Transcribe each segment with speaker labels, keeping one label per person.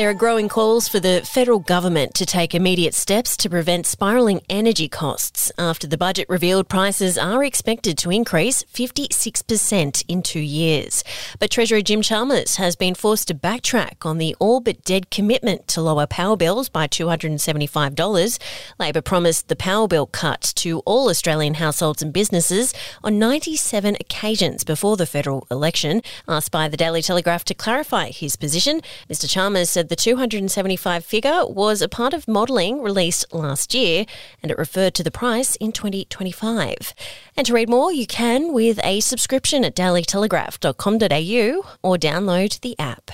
Speaker 1: There are growing calls for the federal government to take immediate steps to prevent spiralling energy costs after the budget revealed prices are expected to increase 56% in two years. But Treasurer Jim Chalmers has been forced to backtrack on the all but dead commitment to lower power bills by $275. Labor promised the power bill cut to all Australian households and businesses on 97 occasions before the federal election. Asked by the Daily Telegraph to clarify his position, Mr Chalmers said the 275 figure was a part of modelling released last year and it referred to the price in 2025. And to read more, you can with a subscription at dailytelegraph.com.au or download the app.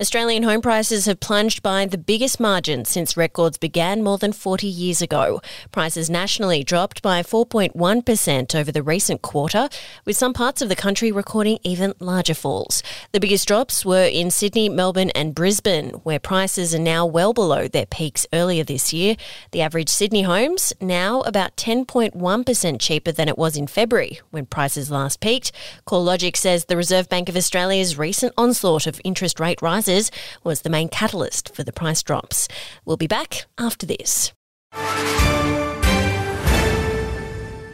Speaker 1: Australian home prices have plunged by the biggest margin since records began more than 40 years ago. Prices nationally dropped by 4.1% over the recent quarter, with some parts of the country recording even larger falls. The biggest drops were in Sydney, Melbourne, and Brisbane, where prices are now well below their peaks earlier this year. The average Sydney home's now about 10.1% cheaper than it was in February, when prices last peaked. CoreLogic says the Reserve Bank of Australia's recent onslaught of interest rate rises was the main catalyst for the price drops. We'll be back after this.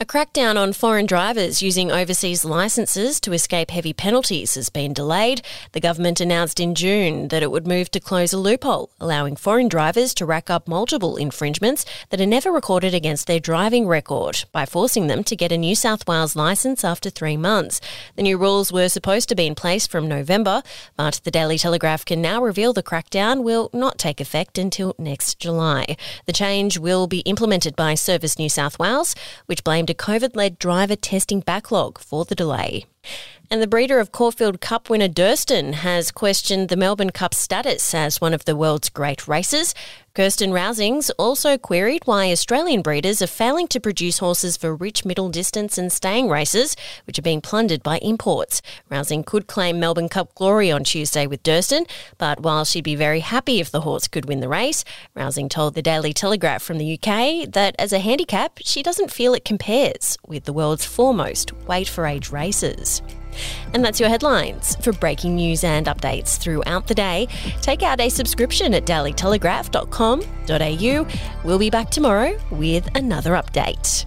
Speaker 1: A crackdown on foreign drivers using overseas licences to escape heavy penalties has been delayed. The government announced in June that it would move to close a loophole, allowing foreign drivers to rack up multiple infringements that are never recorded against their driving record by forcing them to get a New South Wales licence after three months. The new rules were supposed to be in place from November, but the Daily Telegraph can now reveal the crackdown will not take effect until next July. The change will be implemented by Service New South Wales, which blamed a COVID led driver testing backlog for the delay. And the breeder of Caulfield Cup winner Durston has questioned the Melbourne Cup status as one of the world's great races. Kirsten Rausings also queried why Australian breeders are failing to produce horses for rich middle distance and staying races, which are being plundered by imports. Rausing could claim Melbourne Cup glory on Tuesday with Durston, but while she'd be very happy if the horse could win the race, Rausing told the Daily Telegraph from the UK that as a handicap, she doesn't feel it compares with the world's foremost weight for age races. And that's your headlines. For breaking news and updates throughout the day, take out a subscription at dailytelegraph.com.au. We'll be back tomorrow with another update.